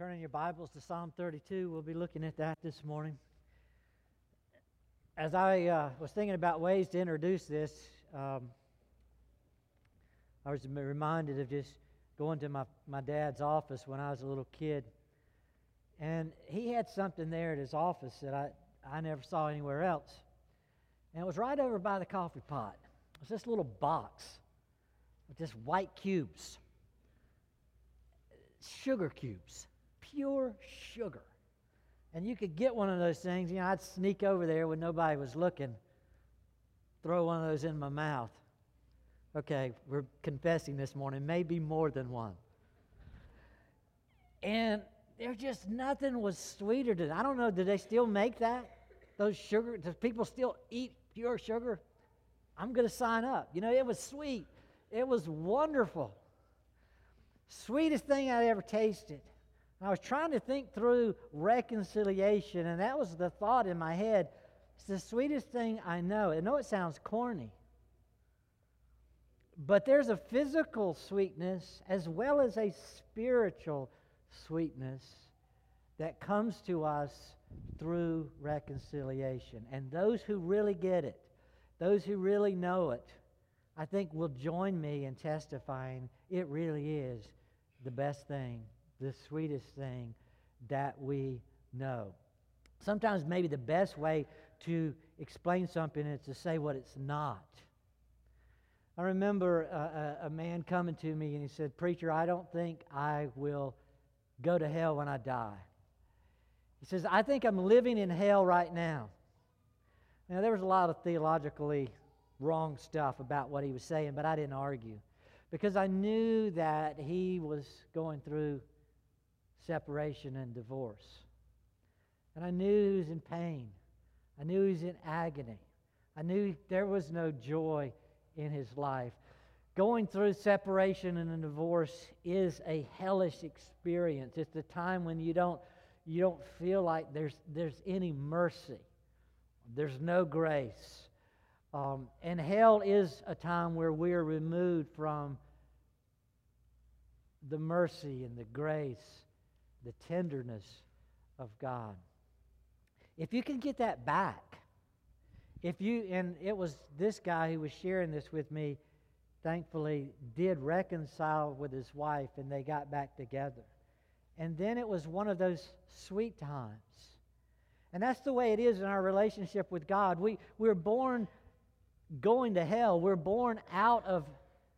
turning your Bibles to Psalm 32, we'll be looking at that this morning. As I uh, was thinking about ways to introduce this, um, I was reminded of just going to my, my dad's office when I was a little kid. And he had something there at his office that I, I never saw anywhere else. And it was right over by the coffee pot. It was this little box with just white cubes, sugar cubes pure sugar. And you could get one of those things. You know, I'd sneak over there when nobody was looking, throw one of those in my mouth. Okay, we're confessing this morning, maybe more than one. And there's just nothing was sweeter than I don't know, do they still make that? Those sugar, do people still eat pure sugar? I'm going to sign up. You know, it was sweet. It was wonderful. Sweetest thing I'd ever tasted. I was trying to think through reconciliation, and that was the thought in my head. It's the sweetest thing I know. I know it sounds corny, but there's a physical sweetness as well as a spiritual sweetness that comes to us through reconciliation. And those who really get it, those who really know it, I think will join me in testifying it really is the best thing the sweetest thing that we know. Sometimes, maybe the best way to explain something is to say what it's not. I remember a, a, man coming to me and he said, Preacher, I don't think I will go to hell when I die. He says, I think I'm living in hell right now. Now, there was a lot of theologically wrong stuff about what he was saying, but I didn't argue because I knew that he was going through separation and divorce. And I knew he was in pain. I knew he was in agony. I knew there was no joy in his life. Going through separation and a divorce is a hellish experience. It's a time when you don't, you don't feel like there's, there's any mercy, there's no grace. Um, and hell is a time where we are removed from the mercy and the grace the tenderness of God. If you can get that back, if you, and it was this guy who was sharing this with me, thankfully, did reconcile with his wife and they got back together. And then it was one of those sweet times. And that's the way it is in our relationship with God. We, we're born going to hell, we're born out of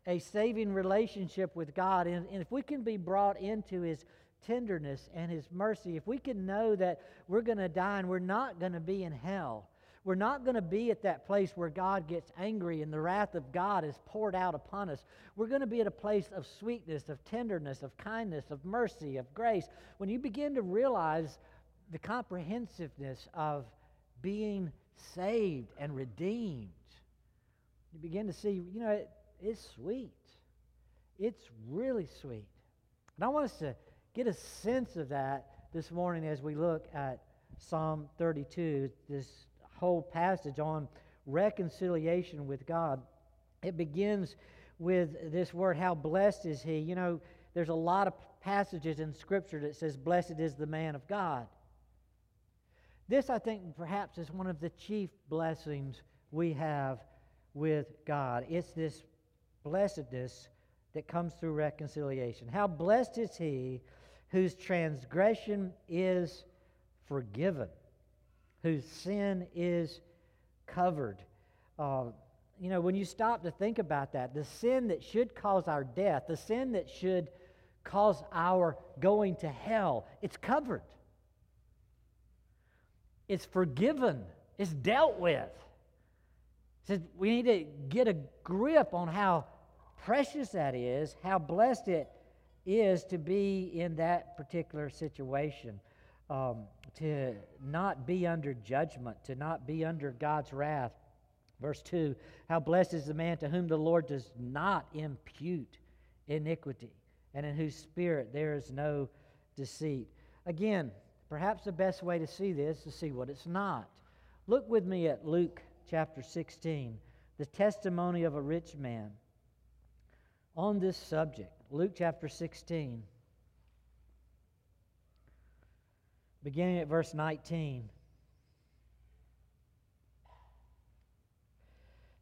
a saving relationship with God. And, and if we can be brought into His tenderness and His mercy, if we can know that we're going to die and we're not going to be in hell, we're not going to be at that place where God gets angry and the wrath of God is poured out upon us. We're going to be at a place of sweetness, of tenderness, of kindness, of mercy, of grace. When you begin to realize the comprehensiveness of being saved and redeemed, you begin to see, you know, it, it's sweet. It's really sweet. And I want us to get a sense of that this morning as we look at Psalm 32, this whole passage on reconciliation with God. It begins with this word, how blessed is he. You know, there's a lot of passages in Scripture that says, Blessed is the man of God. This, I think, perhaps is one of the chief blessings we have with God. It's this blessedness that comes through reconciliation. How blessed is he whose transgression is forgiven, whose sin is covered. Uh, you know, when you stop to think about that, the sin that should cause our death, the sin that should cause our going to hell, it's covered. It's forgiven. It's dealt with. we need to get a grip on how precious that is, how blessed it is to be in that particular situation, um, to not be under judgment, to not be under God's wrath. Verse 2 How blessed is the man to whom the Lord does not impute iniquity, and in whose spirit there is no deceit. Again, perhaps the best way to see this is to see what it's not. Look with me at Luke chapter 16, the testimony of a rich man on this subject. Luke chapter 16. beginning at verse 19. It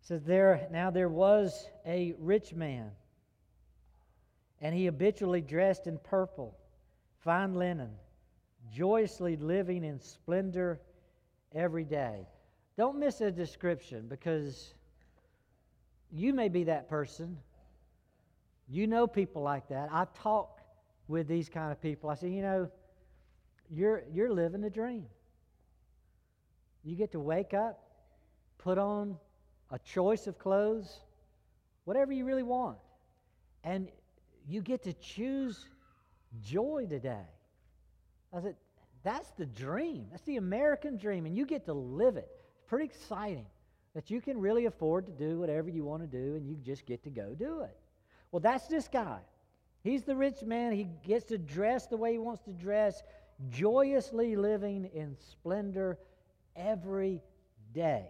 says there now there was a rich man and he habitually dressed in purple fine linen joyously living in splendor every day don't miss a description because you may be that person you know people like that I talk with these kind of people i say you know you're you're living a dream you get to wake up put on a choice of clothes, whatever you really want. And you get to choose joy today. I said, that's the dream. That's the American dream, and you get to live it. It's pretty exciting that you can really afford to do whatever you want to do, and you just get to go do it. Well, that's this guy. He's the rich man. He gets to dress the way he wants to dress, joyously living in splendor every day.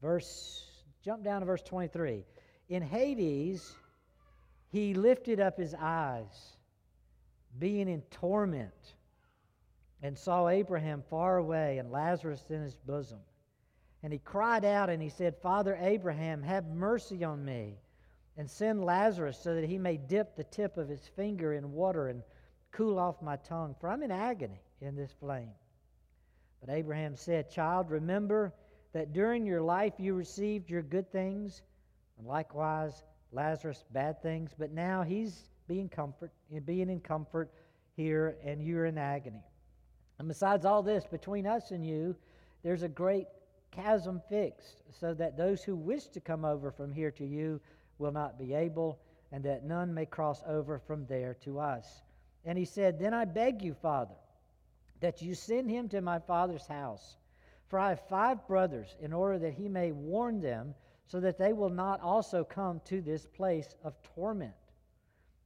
Verse, jump down to verse 23. In Hades, he lifted up his eyes, being in torment, and saw Abraham far away and Lazarus in his bosom. And he cried out and he said, Father Abraham, have mercy on me, and send Lazarus so that he may dip the tip of his finger in water and cool off my tongue, for I'm in agony in this flame. But Abraham said, Child, remember that during your life you received your good things, and likewise Lazarus bad things, but now he's being comfort, being in comfort here, and you're in agony. And besides all this, between us and you, there's a great chasm fixed, so that those who wish to come over from here to you will not be able, and that none may cross over from there to us. And he said, Then I beg you, Father, that you send him to my father's house for I have five brothers, in order that he may warn them, so that they will not also come to this place of torment.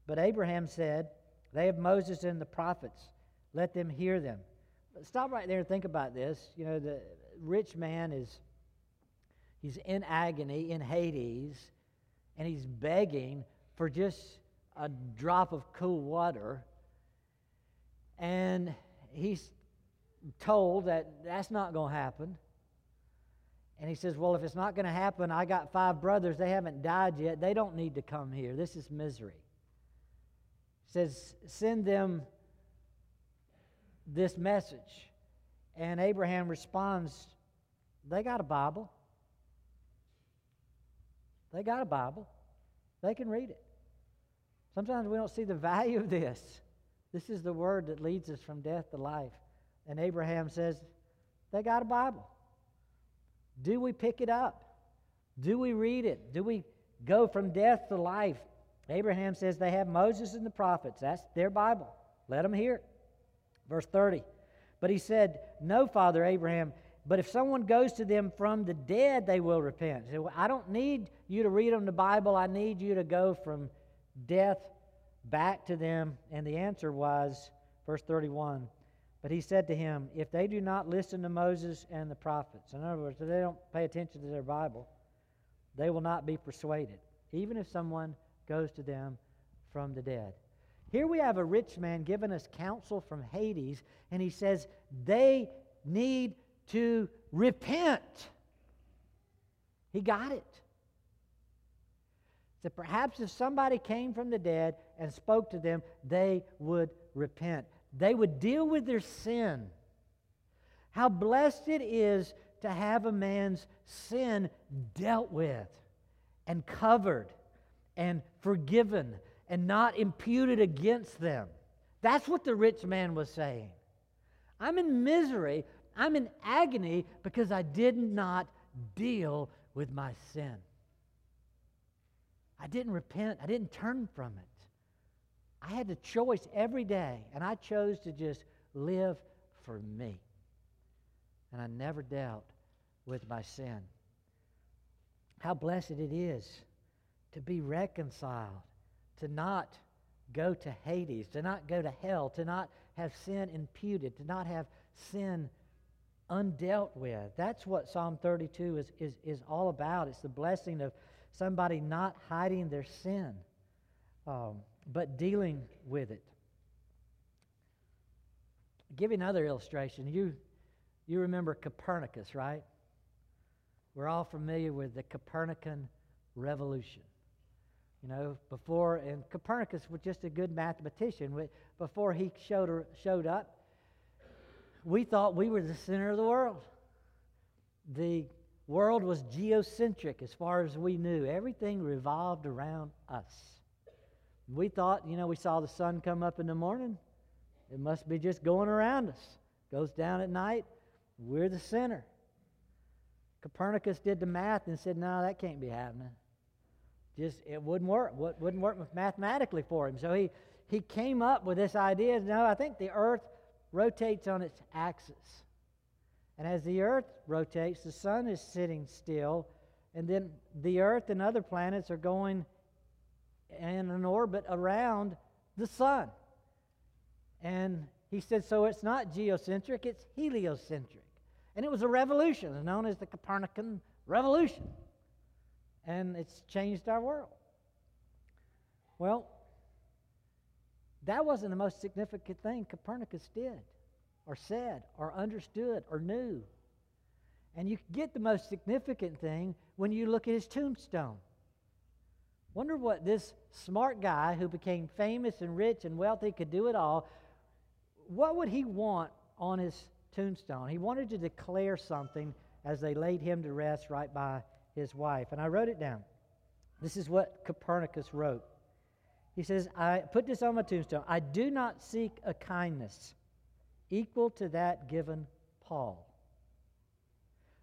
But Abraham said, They have Moses and the prophets. Let them hear them. Stop right there and think about this. You know, the rich man is he's in agony in Hades, and he's begging for just a drop of cool water. And he's told that that's not going to happen. And he says, Well, if it's not going to happen, I got five brothers. They haven't died yet. They don't need to come here. This is misery. He says, Send them this message. And Abraham responds, They got a Bible. They got a Bible. They can read it. Sometimes we don't see the value of this. This is the word that leads us from death to life. And Abraham says, They got a Bible. Do we pick it up? Do we read it? Do we go from death to life? Abraham says they have Moses and the prophets. That's their Bible. Let them hear it. Verse 30. But he said, No, Father Abraham, but if someone goes to them from the dead, they will repent. Said, well, I don't need you to read them the Bible. I need you to go from death back to them. And the answer was, verse 31 but he said to him, If they do not listen to Moses and the prophets, in other words, if they don't pay attention to their Bible, they will not be persuaded, even if someone goes to them from the dead. Here we have a rich man giving us counsel from Hades, and he says they need to repent. He got it. That perhaps if somebody came from the dead and spoke to them, they would repent they would deal with their sin. How blessed it is to have a man's sin dealt with and covered and forgiven and not imputed against them. That's what the rich man was saying. I'm in misery, I'm in agony because I did not deal with my sin. I didn't repent, I didn't turn from it. I had the choice every day, and I chose to just live for me. And I never dealt with my sin. How blessed it is to be reconciled, to not go to Hades, to not go to hell, to not have sin imputed, to not have sin undealt with. That's what Psalm 32 is, is, is all about. It's the blessing of somebody not hiding their sin. Um, but dealing with it. Give you another illustration. You, you remember Copernicus, right? We're all familiar with the Copernican revolution. You know, before, and Copernicus was just a good mathematician. Before he showed, showed up, we thought we were the center of the world. The world was geocentric as far as we knew. Everything revolved around us. We thought, you know, we saw the sun come up in the morning. It must be just going around us. Goes down at night. We're the center. Copernicus did the math and said, no, that can't be happening. Just, it wouldn't work. What wouldn't work mathematically for him. So he, he came up with this idea. No, I think the earth rotates on its axis. And as the earth rotates, the sun is sitting still, and then the earth and other planets are going in an orbit around the sun. And he said, so it's not geocentric, it's heliocentric. And it was a revolution, known as the Copernican Revolution. And it's changed our world. Well, that wasn't the most significant thing Copernicus did or said or understood or knew. And you get the most significant thing when you look at his tombstone. Wonder what this smart guy who became famous and rich and wealthy could do it all. What would he want on his tombstone? He wanted to declare something as they laid him to rest right by his wife. And I wrote it down. This is what Copernicus wrote. He says, I put this on my tombstone. I do not seek a kindness equal to that given Paul.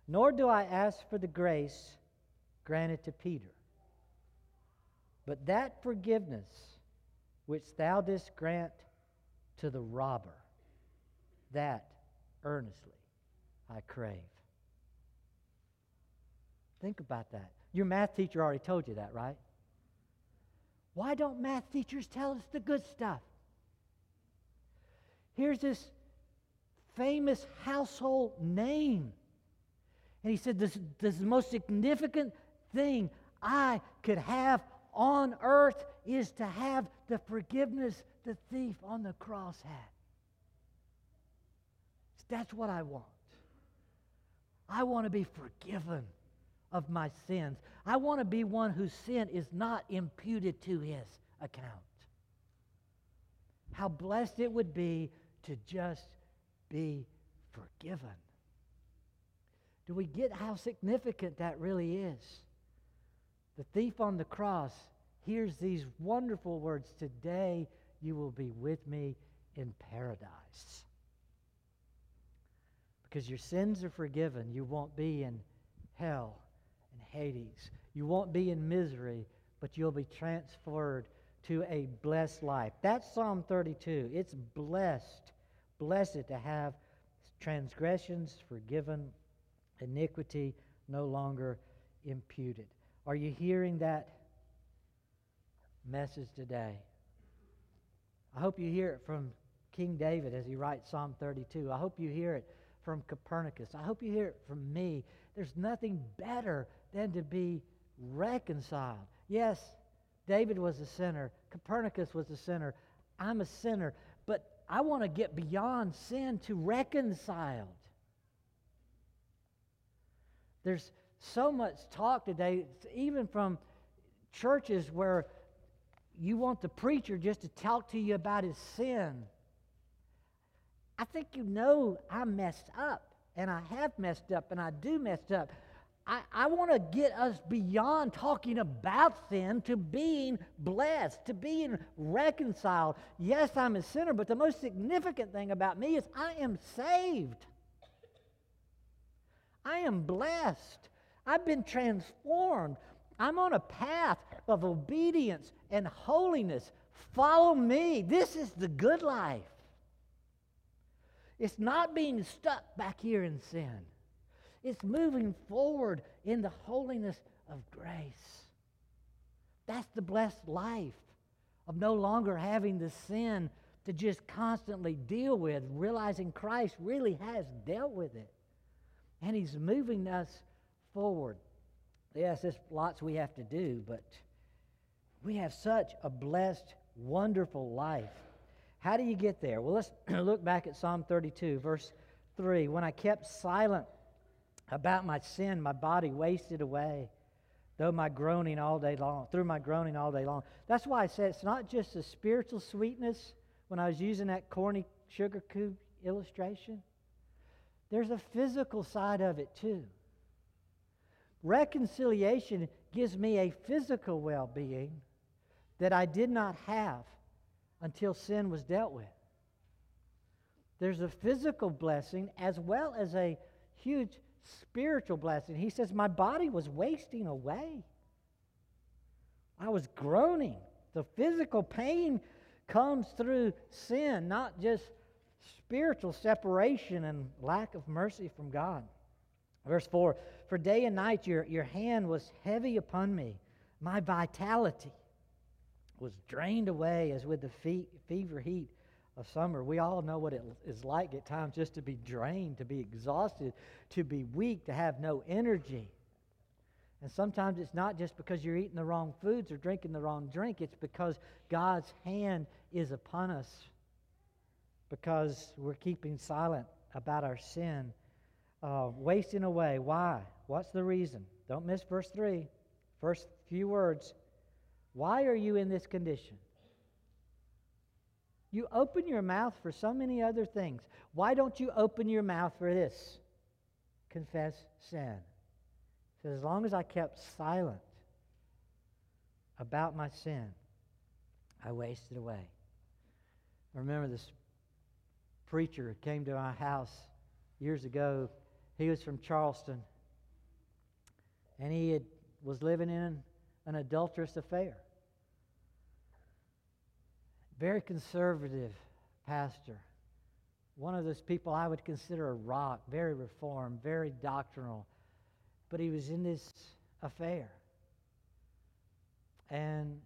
Nor do I ask for the grace granted to Peter, but that forgiveness which thou didst grant to the robber, that earnestly I crave. Think about that. Your math teacher already told you that, right? Why don't math teachers tell us the good stuff? Here's this famous household name. And he said, this, this the most significant thing I could have on earth is to have the forgiveness the thief on the cross had. That's what I want. I want to be forgiven of my sins. I want to be one whose sin is not imputed to his account. How blessed it would be to just be forgiven. Do we get how significant that really is? The thief on the cross hears these wonderful words Today you will be with me in paradise. Because your sins are forgiven, you won't be in hell Hades. You won't be in misery, but you'll be transferred to a blessed life. That's Psalm 32. It's blessed Blessed to have transgressions forgiven, iniquity no longer imputed. Are you hearing that message today? I hope you hear it from King David as he writes Psalm 32. I hope you hear it from Copernicus. I hope you hear it from me. There's nothing better than to be reconciled. Yes, David was a sinner, Copernicus was a sinner. I'm a sinner, but I want to get beyond sin to reconciled. There's so much talk today, even from churches where you want the preacher just to talk to you about his sin. I think you know I messed up, and I have messed up, and I do messed up. I, I want to get us beyond talking about sin to being blessed, to being reconciled. Yes, I'm a sinner, but the most significant thing about me is I am saved. I am blessed. I've been transformed. I'm on a path of obedience and holiness. Follow me. This is the good life. It's not being stuck back here in sin. It's moving forward in the holiness of grace. That's the blessed life of no longer having the sin to just constantly deal with, realizing Christ really has dealt with it. And He's moving us forward. Yes, there's lots we have to do, but we have such a blessed, wonderful life. How do you get there? Well, let's look back at Psalm 32, verse 3. When I kept silent about my sin, my body wasted away, though my groaning all day long, through my groaning all day long. That's why I said it's not just a spiritual sweetness when I was using that corny sugar cube illustration. There's a physical side of it too. Reconciliation gives me a physical well being that I did not have until sin was dealt with. There's a physical blessing as well as a huge spiritual blessing. He says, My body was wasting away. I was groaning. The physical pain comes through sin, not just spiritual separation and lack of mercy from God. Verse 4 For day and night your, your hand was heavy upon me. My vitality was drained away as with the fe- fever heat of summer. We all know what it is like at times just to be drained, to be exhausted, to be weak, to have no energy. And sometimes it's not just because you're eating the wrong foods or drinking the wrong drink, it's because God's hand is upon us because we're keeping silent about our sin, uh, wasting away. Why? What's the reason? Don't miss verse 3. First few words. Why are you in this condition? You open your mouth for so many other things. Why don't you open your mouth for this? Confess sin. So as long as I kept silent about my sin, I wasted away. I remember this preacher came to my house years ago. He was from Charleston, and he had, was living in an adulterous affair. Very conservative pastor. One of those people I would consider a rock, very reformed, very doctrinal. But he was in this affair. And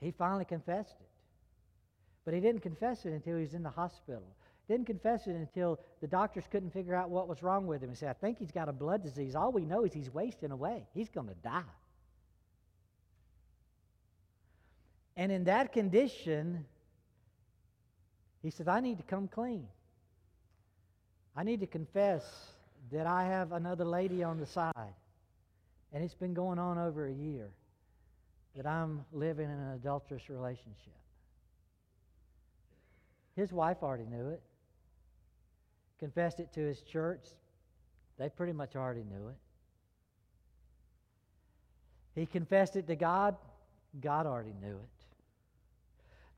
he finally confessed it. But he didn't confess it until he was in the hospital. Didn't confess it until the doctors couldn't figure out what was wrong with him. He said, I think he's got a blood disease. All we know is he's wasting away. He's going to die. And in that condition, he said, I need to come clean. I need to confess that I have another lady on the side. And it's been going on over a year that I'm living in an adulterous relationship. His wife already knew it, confessed it to his church. They pretty much already knew it. He confessed it to God. God already knew it.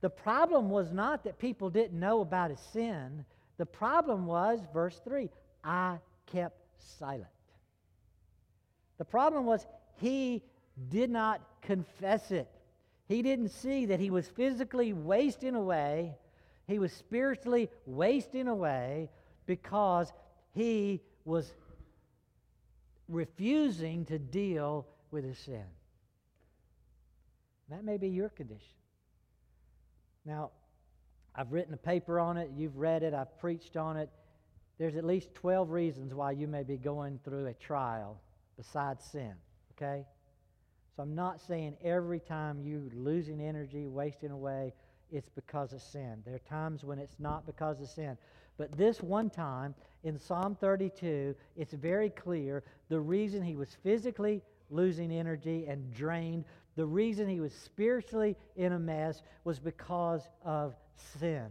The problem was not that people didn't know about his sin. The problem was, verse 3, I kept silent. The problem was he did not confess it. He didn't see that he was physically wasting away, he was spiritually wasting away because he was refusing to deal with his sin. That may be your condition. Now, I've written a paper on it, you've read it, I've preached on it. There's at least 12 reasons why you may be going through a trial besides sin, okay? So I'm not saying every time you're losing energy, wasting away, it's because of sin. There are times when it's not because of sin. But this one time in Psalm 32, it's very clear the reason he was physically losing energy and drained the reason he was spiritually in a mess was because of sin.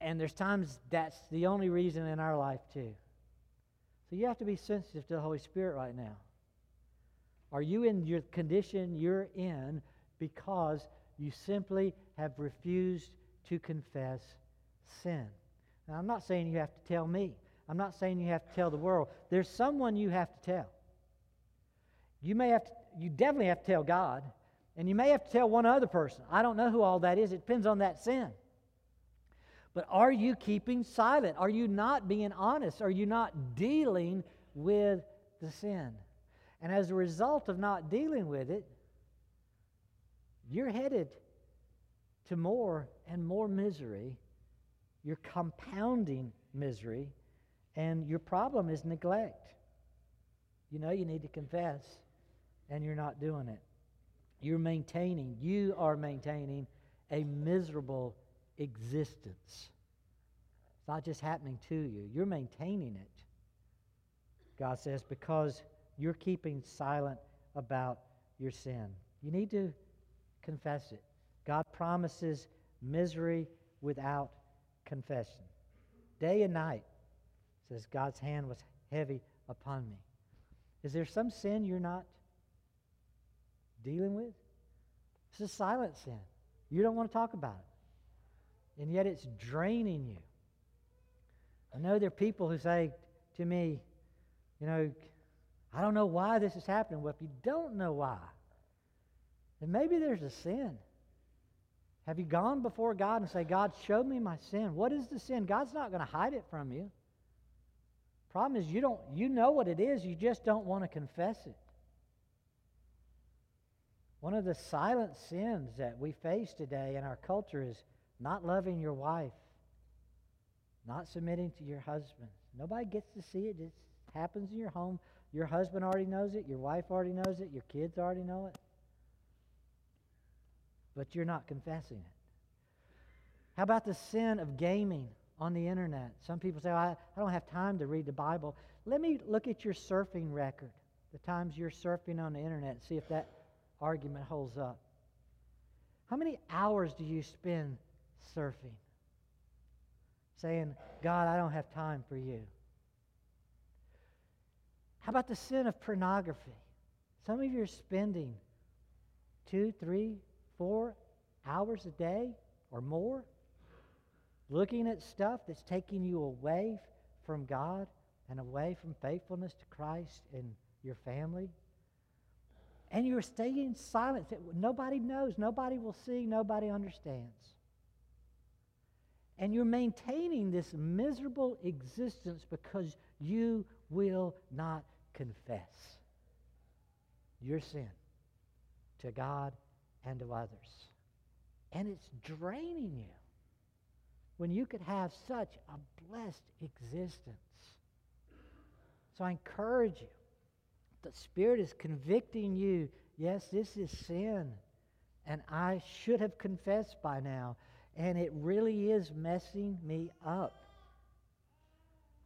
And there's times that's the only reason in our life, too. So you have to be sensitive to the Holy Spirit right now. Are you in your condition you're in because you simply have refused to confess sin? Now, I'm not saying you have to tell me. I'm not saying you have to tell the world. There's someone you have to tell. You may have to you definitely have to tell God, and you may have to tell one other person. I don't know who all that is. It depends on that sin. But are you keeping silent? Are you not being honest? Are you not dealing with the sin? And as a result of not dealing with it, you're headed to more and more misery. You're compounding misery, and your problem is neglect. You know you need to confess and you're not doing it. You're maintaining, you are maintaining a miserable existence. It's not just happening to you, you're maintaining it. God says, because you're keeping silent about your sin. You need to confess it. God promises misery without confession. Day and night, says God's hand was heavy upon me. Is there some sin you're not dealing with? It's a silent sin. You don't want to talk about it. And yet it's draining you. I know there are people who say to me, you know, I don't know why this is happening. Well, if you don't know why, then maybe there's a sin. Have you gone before God and say, God, show me my sin? What is the sin? God's not going to hide it from you. Problem is you don't you know what it is, you just don't want to confess it. One of the silent sins that we face today in our culture is not loving your wife, not submitting to your husband. Nobody gets to see it. It happens in your home. Your husband already knows it, your wife already knows it, your kids already know it. But you're not confessing it. How about the sin of gaming on the internet? Some people say, I, I don't have time to read the Bible. Let me look at your surfing record, the times you're surfing on the internet, see if that argument holds up. How many hours do you spend surfing? Saying, God, I don't have time for you. How about the sin of pornography? Some of you are spending two, three, four hours a day or more looking at stuff that's taking you away from God and away from faithfulness to Christ and your family. And you're staying silent. Nobody knows, nobody will see, nobody understands. And you're maintaining this miserable existence because you will not confess your sin to God and to others. And it's draining you when you could have such a blessed existence. So I encourage you. The Spirit is convicting you. Yes, this is sin. And I should have confessed by now. And it really is messing me up.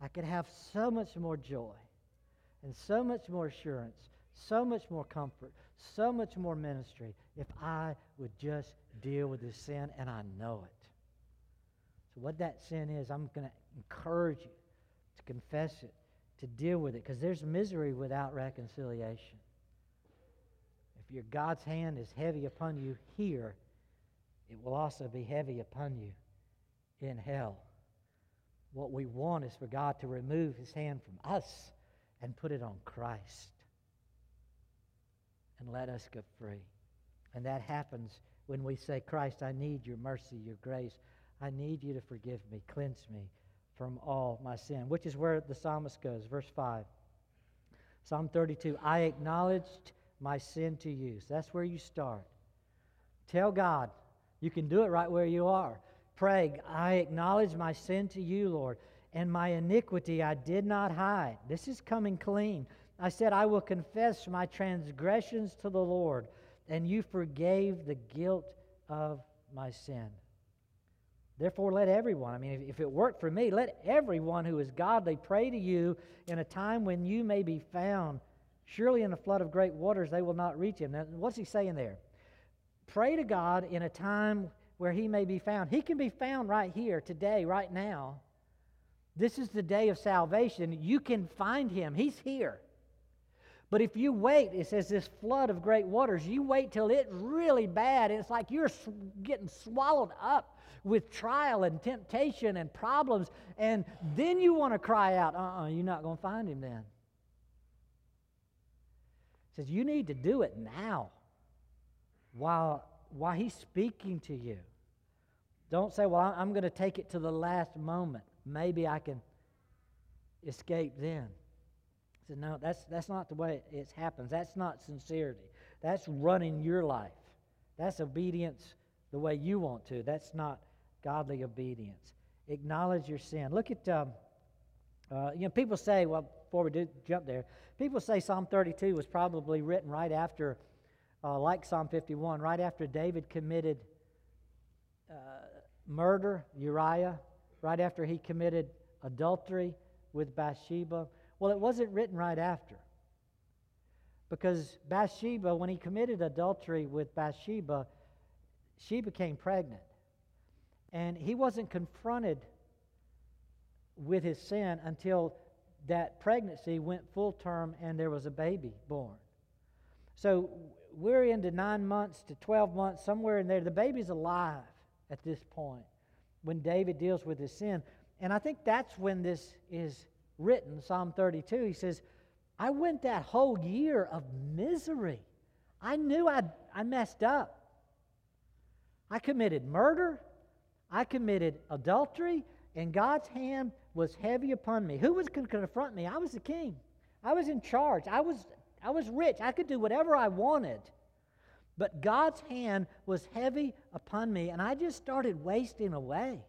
I could have so much more joy and so much more assurance, so much more comfort, so much more ministry if I would just deal with this sin and I know it. So, what that sin is, I'm going to encourage you to confess it, to deal with it, because there's misery without reconciliation. If your God's hand is heavy upon you here, it will also be heavy upon you in hell. What we want is for God to remove his hand from us and put it on Christ and let us go free. And that happens when we say, Christ, I need your mercy, your grace. I need you to forgive me, cleanse me from all my sin, which is where the psalmist goes. Verse 5. Psalm 32 I acknowledged my sin to you. So that's where you start. Tell God. You can do it right where you are. Pray, I acknowledge my sin to you, Lord and my iniquity I did not hide. This is coming clean. I said, I will confess my transgressions to the Lord, and you forgave the guilt of my sin. Therefore, let everyone, I mean, if, it worked for me, let everyone who is godly pray to you in a time when you may be found. Surely in a flood of great waters they will not reach him. Now, what's he saying there? Pray to God in a time where he may be found. He can be found right here, today, right now. This is the day of salvation. You can find him, he's here. But if you wait, it says this flood of great waters, you wait till it's really bad. It's like you're getting swallowed up with trial and temptation and problems, and then you want to cry out, uh uh-uh, uh, you're not going to find him then. It says you need to do it now while, while he's speaking to you. Don't say, well, I'm going to take it to the last moment maybe I can escape then. I said, no, that's, that's not the way it happens. That's not sincerity. That's running your life. That's obedience the way you want to. That's not godly obedience. Acknowledge your sin. Look at, um, uh, you know, people say, well, before we do jump there, people say Psalm 32 was probably written right after, uh, like Psalm 51, right after David committed murder Uriah right after he committed adultery with Bathsheba? Well, it wasn't written right after. Because Bathsheba, when he committed adultery with Bathsheba, she became pregnant. And he wasn't confronted with his sin until that pregnancy went full term and there was a baby born. So we're into nine months to 12 months, somewhere in there. The baby's alive at this point when David deals with his sin. And I think that's when this is written, Psalm 32. He says, I went that whole year of misery. I knew i I messed up. I committed murder. I committed adultery. And God's hand was heavy upon me. Who was going to confront me? I was the king. I was in charge. I was, I was rich. I could do whatever I wanted. But God's hand was heavy upon me, and I just started wasting away.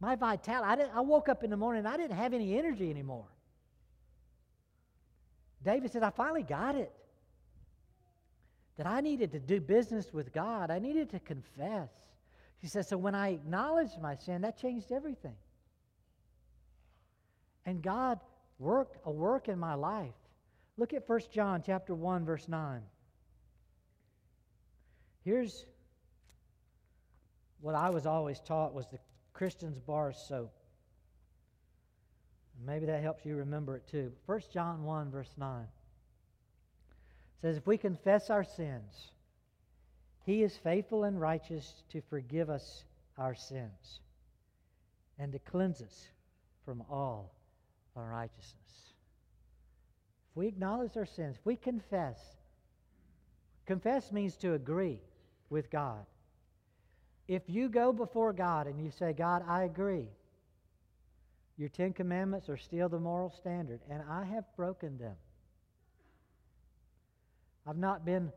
My vitality, I, I woke up in the morning, and I didn't have any energy anymore. David said, I finally got it. That I needed to do business with God, I needed to confess. He says, So when I acknowledged my sin, that changed everything. And God worked a work in my life. Look at 1 John chapter 1 verse 9. Here's what I was always taught was the Christian's bar soap. Maybe that helps you remember it too. 1 John 1 verse 9 says if we confess our sins, he is faithful and righteous to forgive us our sins and to cleanse us from all unrighteousness. If we acknowledge our sins, if we confess, confess means to agree with God. If you go before God and you say, God, I agree, your Ten Commandments are still the moral standard, and I have broken them. I've not been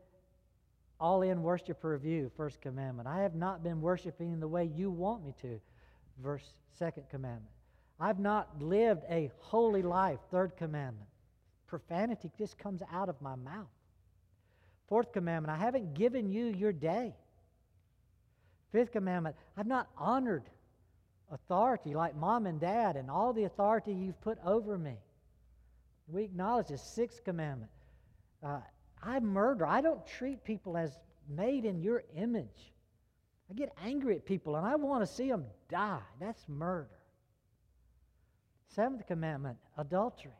all in worshiper of you, first commandment. I have not been worshiping the way you want me to, verse second commandment. I've not lived a holy life, third commandment. Profanity just comes out of my mouth. Fourth commandment, I haven't given you your day. Fifth commandment, I've not honored authority like mom and dad and all the authority you've put over me. We acknowledge this. Sixth commandment, uh, I murder. I don't treat people as made in your image. I get angry at people and I want to see them die. That's murder. Seventh commandment, adultery.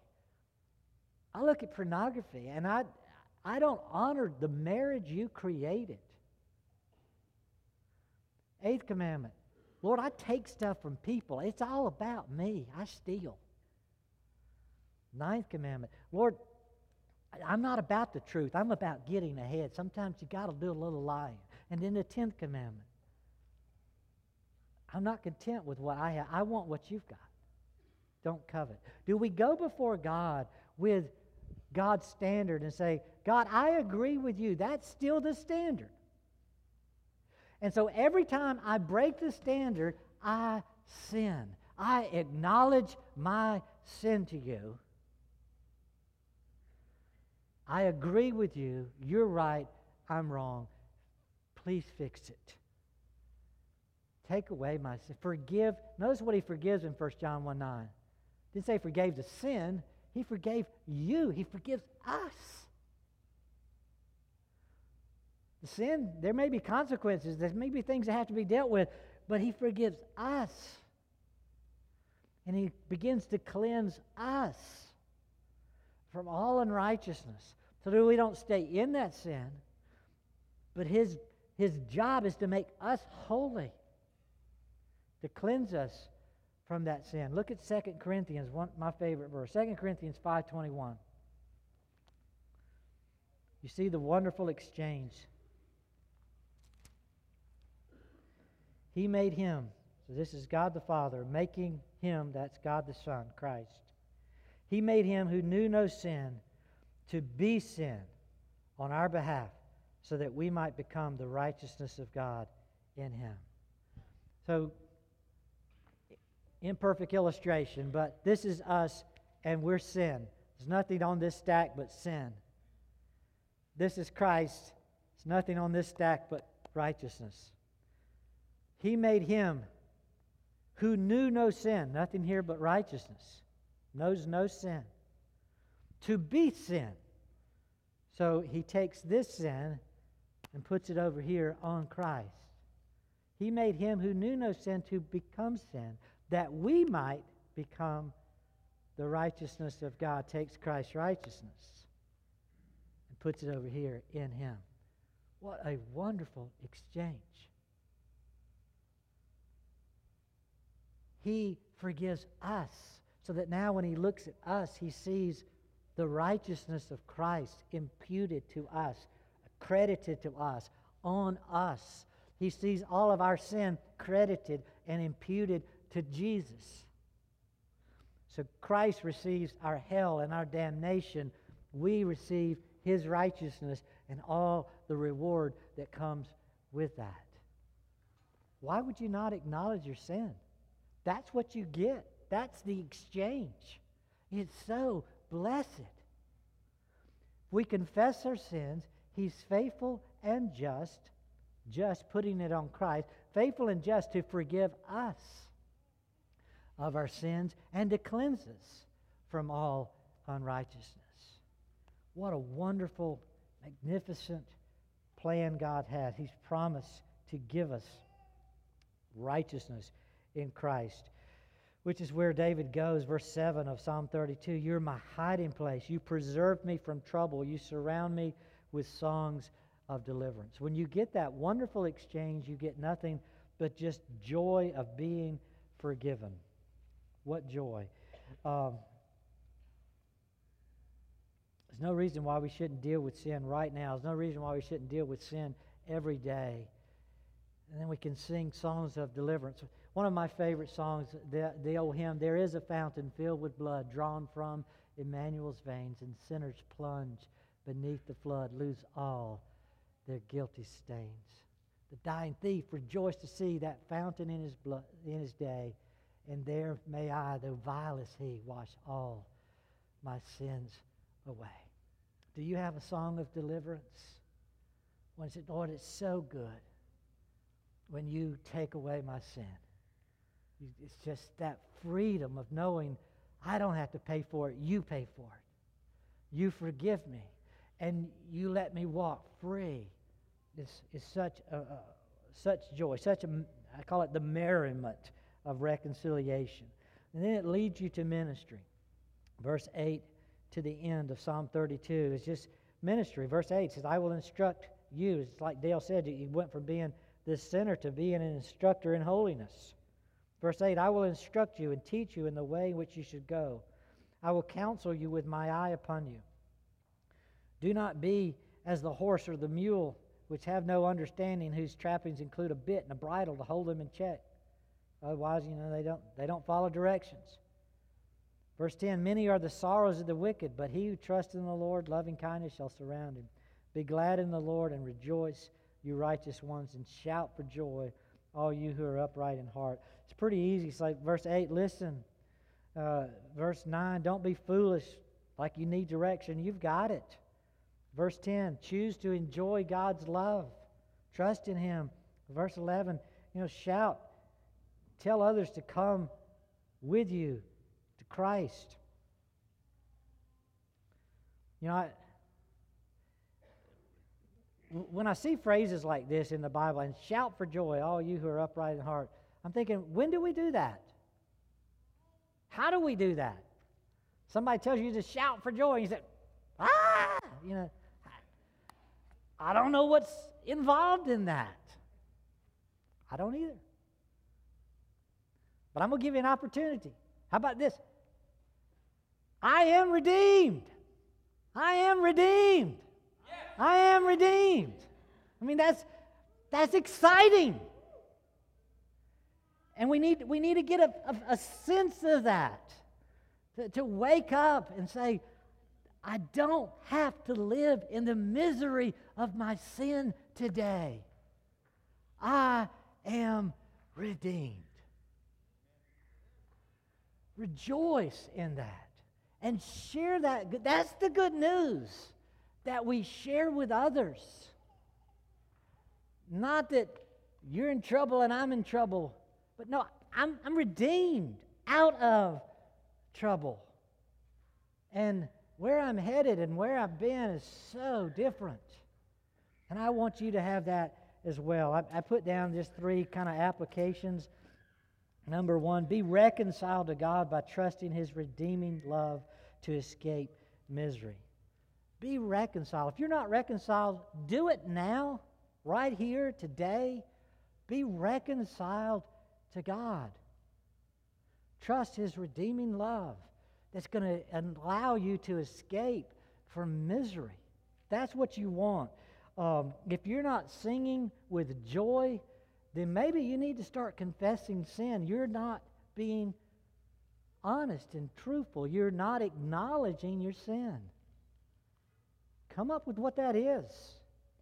I look at pornography and I, I don't honor the marriage you created. Eighth commandment, Lord, I take stuff from people. It's all about me. I steal. Ninth commandment, Lord, I'm not about the truth. I'm about getting ahead. Sometimes you got to do a little lying. And then the tenth commandment, I'm not content with what I have. I want what you've got. Don't covet. Do we go before God with God's standard and say, God, I agree with you. That's still the standard. And so every time I break the standard, I sin. I acknowledge my sin to you. I agree with you. You're right. I'm wrong. Please fix it. Take away my sin. Forgive. Notice what he forgives in 1 John 1 9. Didn't say forgave the sin, he forgave you. He forgives us. The sin, there may be consequences, there may be things that have to be dealt with, but He forgives us. And He begins to cleanse us from all unrighteousness so that we don't stay in that sin. But His, his job is to make us holy, to cleanse us from that sin. Look at 2 Corinthians, one, my favorite verse, 2 Corinthians 5.21. You see the wonderful exchange. He made him. So this is God the Father making him, that's God the Son, Christ. He made him who knew no sin to be sin on our behalf so that we might become the righteousness of God in him. So, imperfect illustration, but this is us and we're sin. There's nothing on this stack but sin. This is Christ. There's nothing on this stack but righteousness. He made him who knew no sin, nothing here but righteousness, knows no sin, to be sin. So he takes this sin and puts it over here on Christ. He made him who knew no sin to become sin, that we might become the righteousness of God. Takes Christ's righteousness and puts it over here in him. What a wonderful exchange. He forgives us so that now when he looks at us, he sees the righteousness of Christ imputed to us, credited to us, on us. He sees all of our sin credited and imputed to Jesus. So Christ receives our hell and our damnation. We receive his righteousness and all the reward that comes with that. Why would you not acknowledge your sin? That's what you get. That's the exchange. It's so blessed. We confess our sins. He's faithful and just, just putting it on Christ, faithful and just to forgive us of our sins and to cleanse us from all unrighteousness. What a wonderful, magnificent plan God has. He's promised to give us righteousness in Christ, which is where David goes, verse 7 of Psalm 32 You're my hiding place. You preserve me from trouble. You surround me with songs of deliverance. When you get that wonderful exchange, you get nothing but just joy of being forgiven. What joy. Um, there's no reason why we shouldn't deal with sin right now. There's no reason why we shouldn't deal with sin every day. And then we can sing songs of deliverance. One of my favorite songs, the, the old hymn, There is a fountain filled with blood drawn from Emmanuel's veins, and sinners plunge beneath the flood, lose all their guilty stains. The dying thief rejoiced to see that fountain in his blood in his day and there may I, though vile as he, wash all my sins away. Do you have a song of deliverance? When it, Lord, it's so good when you take away my sin. It's just that freedom of knowing I don't have to pay for it, you pay for it. You forgive me, and you let me walk free. It's, it's such, a, a, such joy, such a, I call it the merriment of reconciliation. And then it leads you to ministry. Verse 8 to the end of Psalm 32 is just ministry. Verse 8 says, I will instruct you. It's like Dale said, you went from being this sinner to being an instructor in holiness. Verse 8 I will instruct you and teach you in the way in which you should go. I will counsel you with my eye upon you. Do not be as the horse or the mule, which have no understanding, whose trappings include a bit and a bridle to hold them in check. Otherwise, you know, they don't, they don't follow directions. Verse 10 Many are the sorrows of the wicked, but he who trusts in the Lord, loving kindness shall surround him. Be glad in the Lord and rejoice, you righteous ones, and shout for joy, all you who are upright in heart. It's pretty easy. It's like verse 8 listen. Uh, verse 9 don't be foolish like you need direction. You've got it. Verse 10 choose to enjoy God's love, trust in Him. Verse 11 you know, shout Tell others to come with you to Christ. You know, I, when I see phrases like this in the Bible, and shout for joy, all you who are upright in heart, I'm thinking, when do we do that? How do we do that? Somebody tells you to shout for joy, and you say, ah, you know, I don't know what's involved in that. I don't either. But I'm going to give you an opportunity. How about this? I am redeemed. I am redeemed. I am redeemed. I mean, that's, that's exciting. And we need, we need to get a, a, a sense of that. To, to wake up and say, I don't have to live in the misery of my sin today. I am redeemed. Rejoice in that and share that. That's the good news that we share with others. Not that you're in trouble and I'm in trouble, but no, I'm, I'm redeemed out of trouble. And where I'm headed and where I've been is so different. And I want you to have that as well. I, I put down just three kind of applications. Number one, be reconciled to God by trusting His redeeming love to escape misery. Be reconciled. If you're not reconciled, do it now, right here, today. Be reconciled to God. Trust His redeeming love that's going to allow you to escape from misery. That's what you want. Um, if you're not singing with joy, then maybe you need to start confessing sin. You're not being honest and truthful. You're not acknowledging your sin. Come up with what that is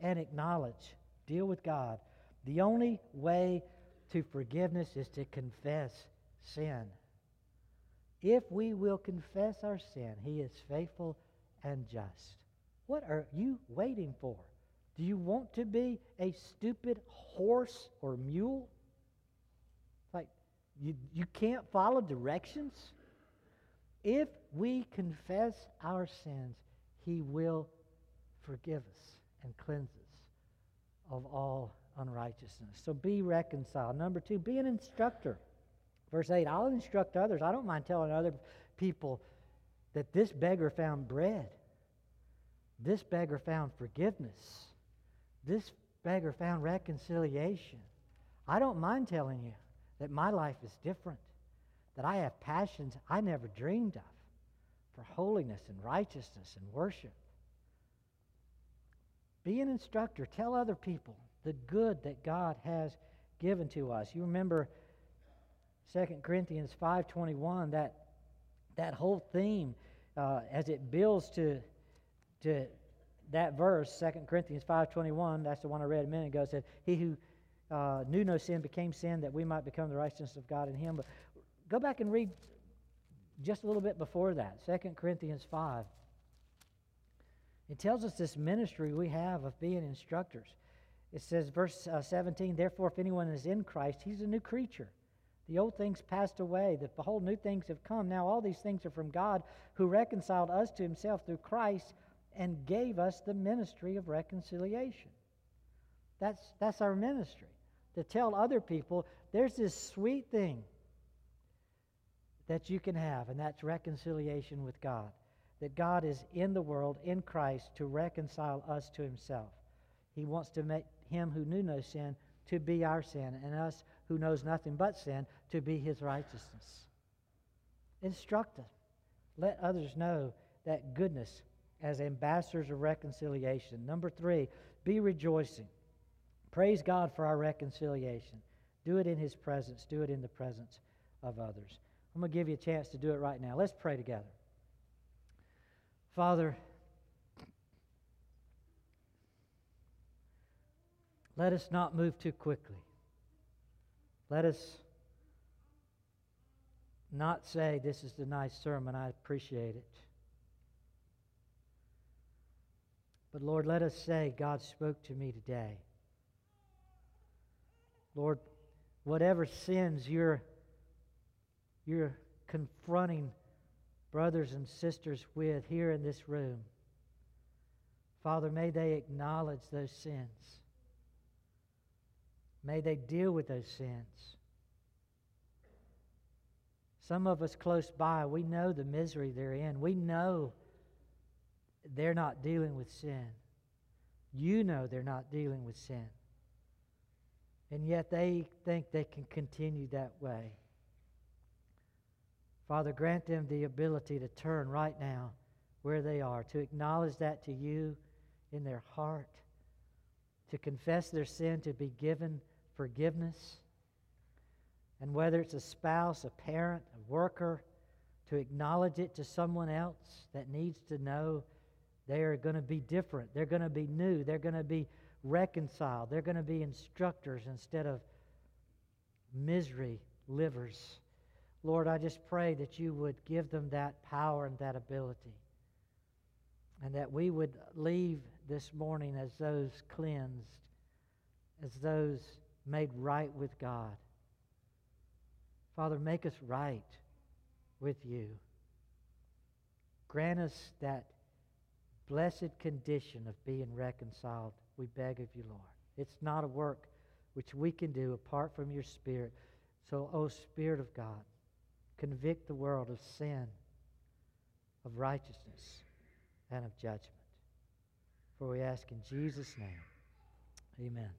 and acknowledge. Deal with God. The only way to forgiveness is to confess sin. If we will confess our sin, He is faithful and just. What are you waiting for? Do you want to be a stupid horse or mule? Like, you, you can't follow directions? If we confess our sins, He will forgive us and cleanse us of all unrighteousness. So be reconciled. Number two, be an instructor. Verse 8 I'll instruct others. I don't mind telling other people that this beggar found bread, this beggar found forgiveness, this beggar found reconciliation. I don't mind telling you that my life is different, that I have passions I never dreamed of for holiness and righteousness and worship. Be an instructor. Tell other people the good that God has given to us. You remember 2 Corinthians 5.21, that, that whole theme uh, as it builds to, to that verse, 2 Corinthians 5.21, that's the one I read a minute ago, said, He who uh, knew no sin became sin that we might become the righteousness of God in him. But go back and read just a little bit before that, 2 Corinthians 5. It tells us this ministry we have of being instructors. It says, verse uh, 17, Therefore, if anyone is in Christ, he's a new creature. The old things passed away. The behold, new things have come. Now all these things are from God, who reconciled us to himself through Christ and gave us the ministry of reconciliation. That's, that's our ministry. To tell other people there's this sweet thing that you can have, and that's reconciliation with God. That God is in the world, in Christ, to reconcile us to himself. He wants to make him who knew no sin to be our sin, and us who knows nothing but sin to be his righteousness. Instruct us. Let others know that goodness as ambassadors of reconciliation. Number three, be rejoicing. Praise God for our reconciliation. Do it in his presence, do it in the presence of others. I'm going to give you a chance to do it right now. Let's pray together. Father, let us not move too quickly. Let us not say, This is a nice sermon, I appreciate it. But Lord, let us say, God spoke to me today. Lord, whatever sins you're, you're confronting brothers and sisters with here in this room, Father, may they acknowledge those sins. May they deal with those sins. Some of us close by, we know the misery they're in. We know they're not dealing with sin. You know they're not dealing with sin. And yet they think they can continue that way. Father, grant them the ability to turn right now where they are, to acknowledge that to you in their heart, to confess their sin, to be given forgiveness. And whether it's a spouse, a parent, a worker, to acknowledge it to someone else that needs to know they are going to be different. They're going to be new. They're going to be reconciled. They're going to be instructors instead of misery livers. Lord, I just pray that you would give them that power and that ability. And that we would leave this morning as those cleansed, as those made right with God. Father, make us right with you. Grant us that blessed condition of being reconciled, we beg of you, Lord. It's not a work which we can do apart from your Spirit. So, O oh, Spirit of God, convict the world of sin, of righteousness, and of judgment. For we ask in Jesus' name. Amen.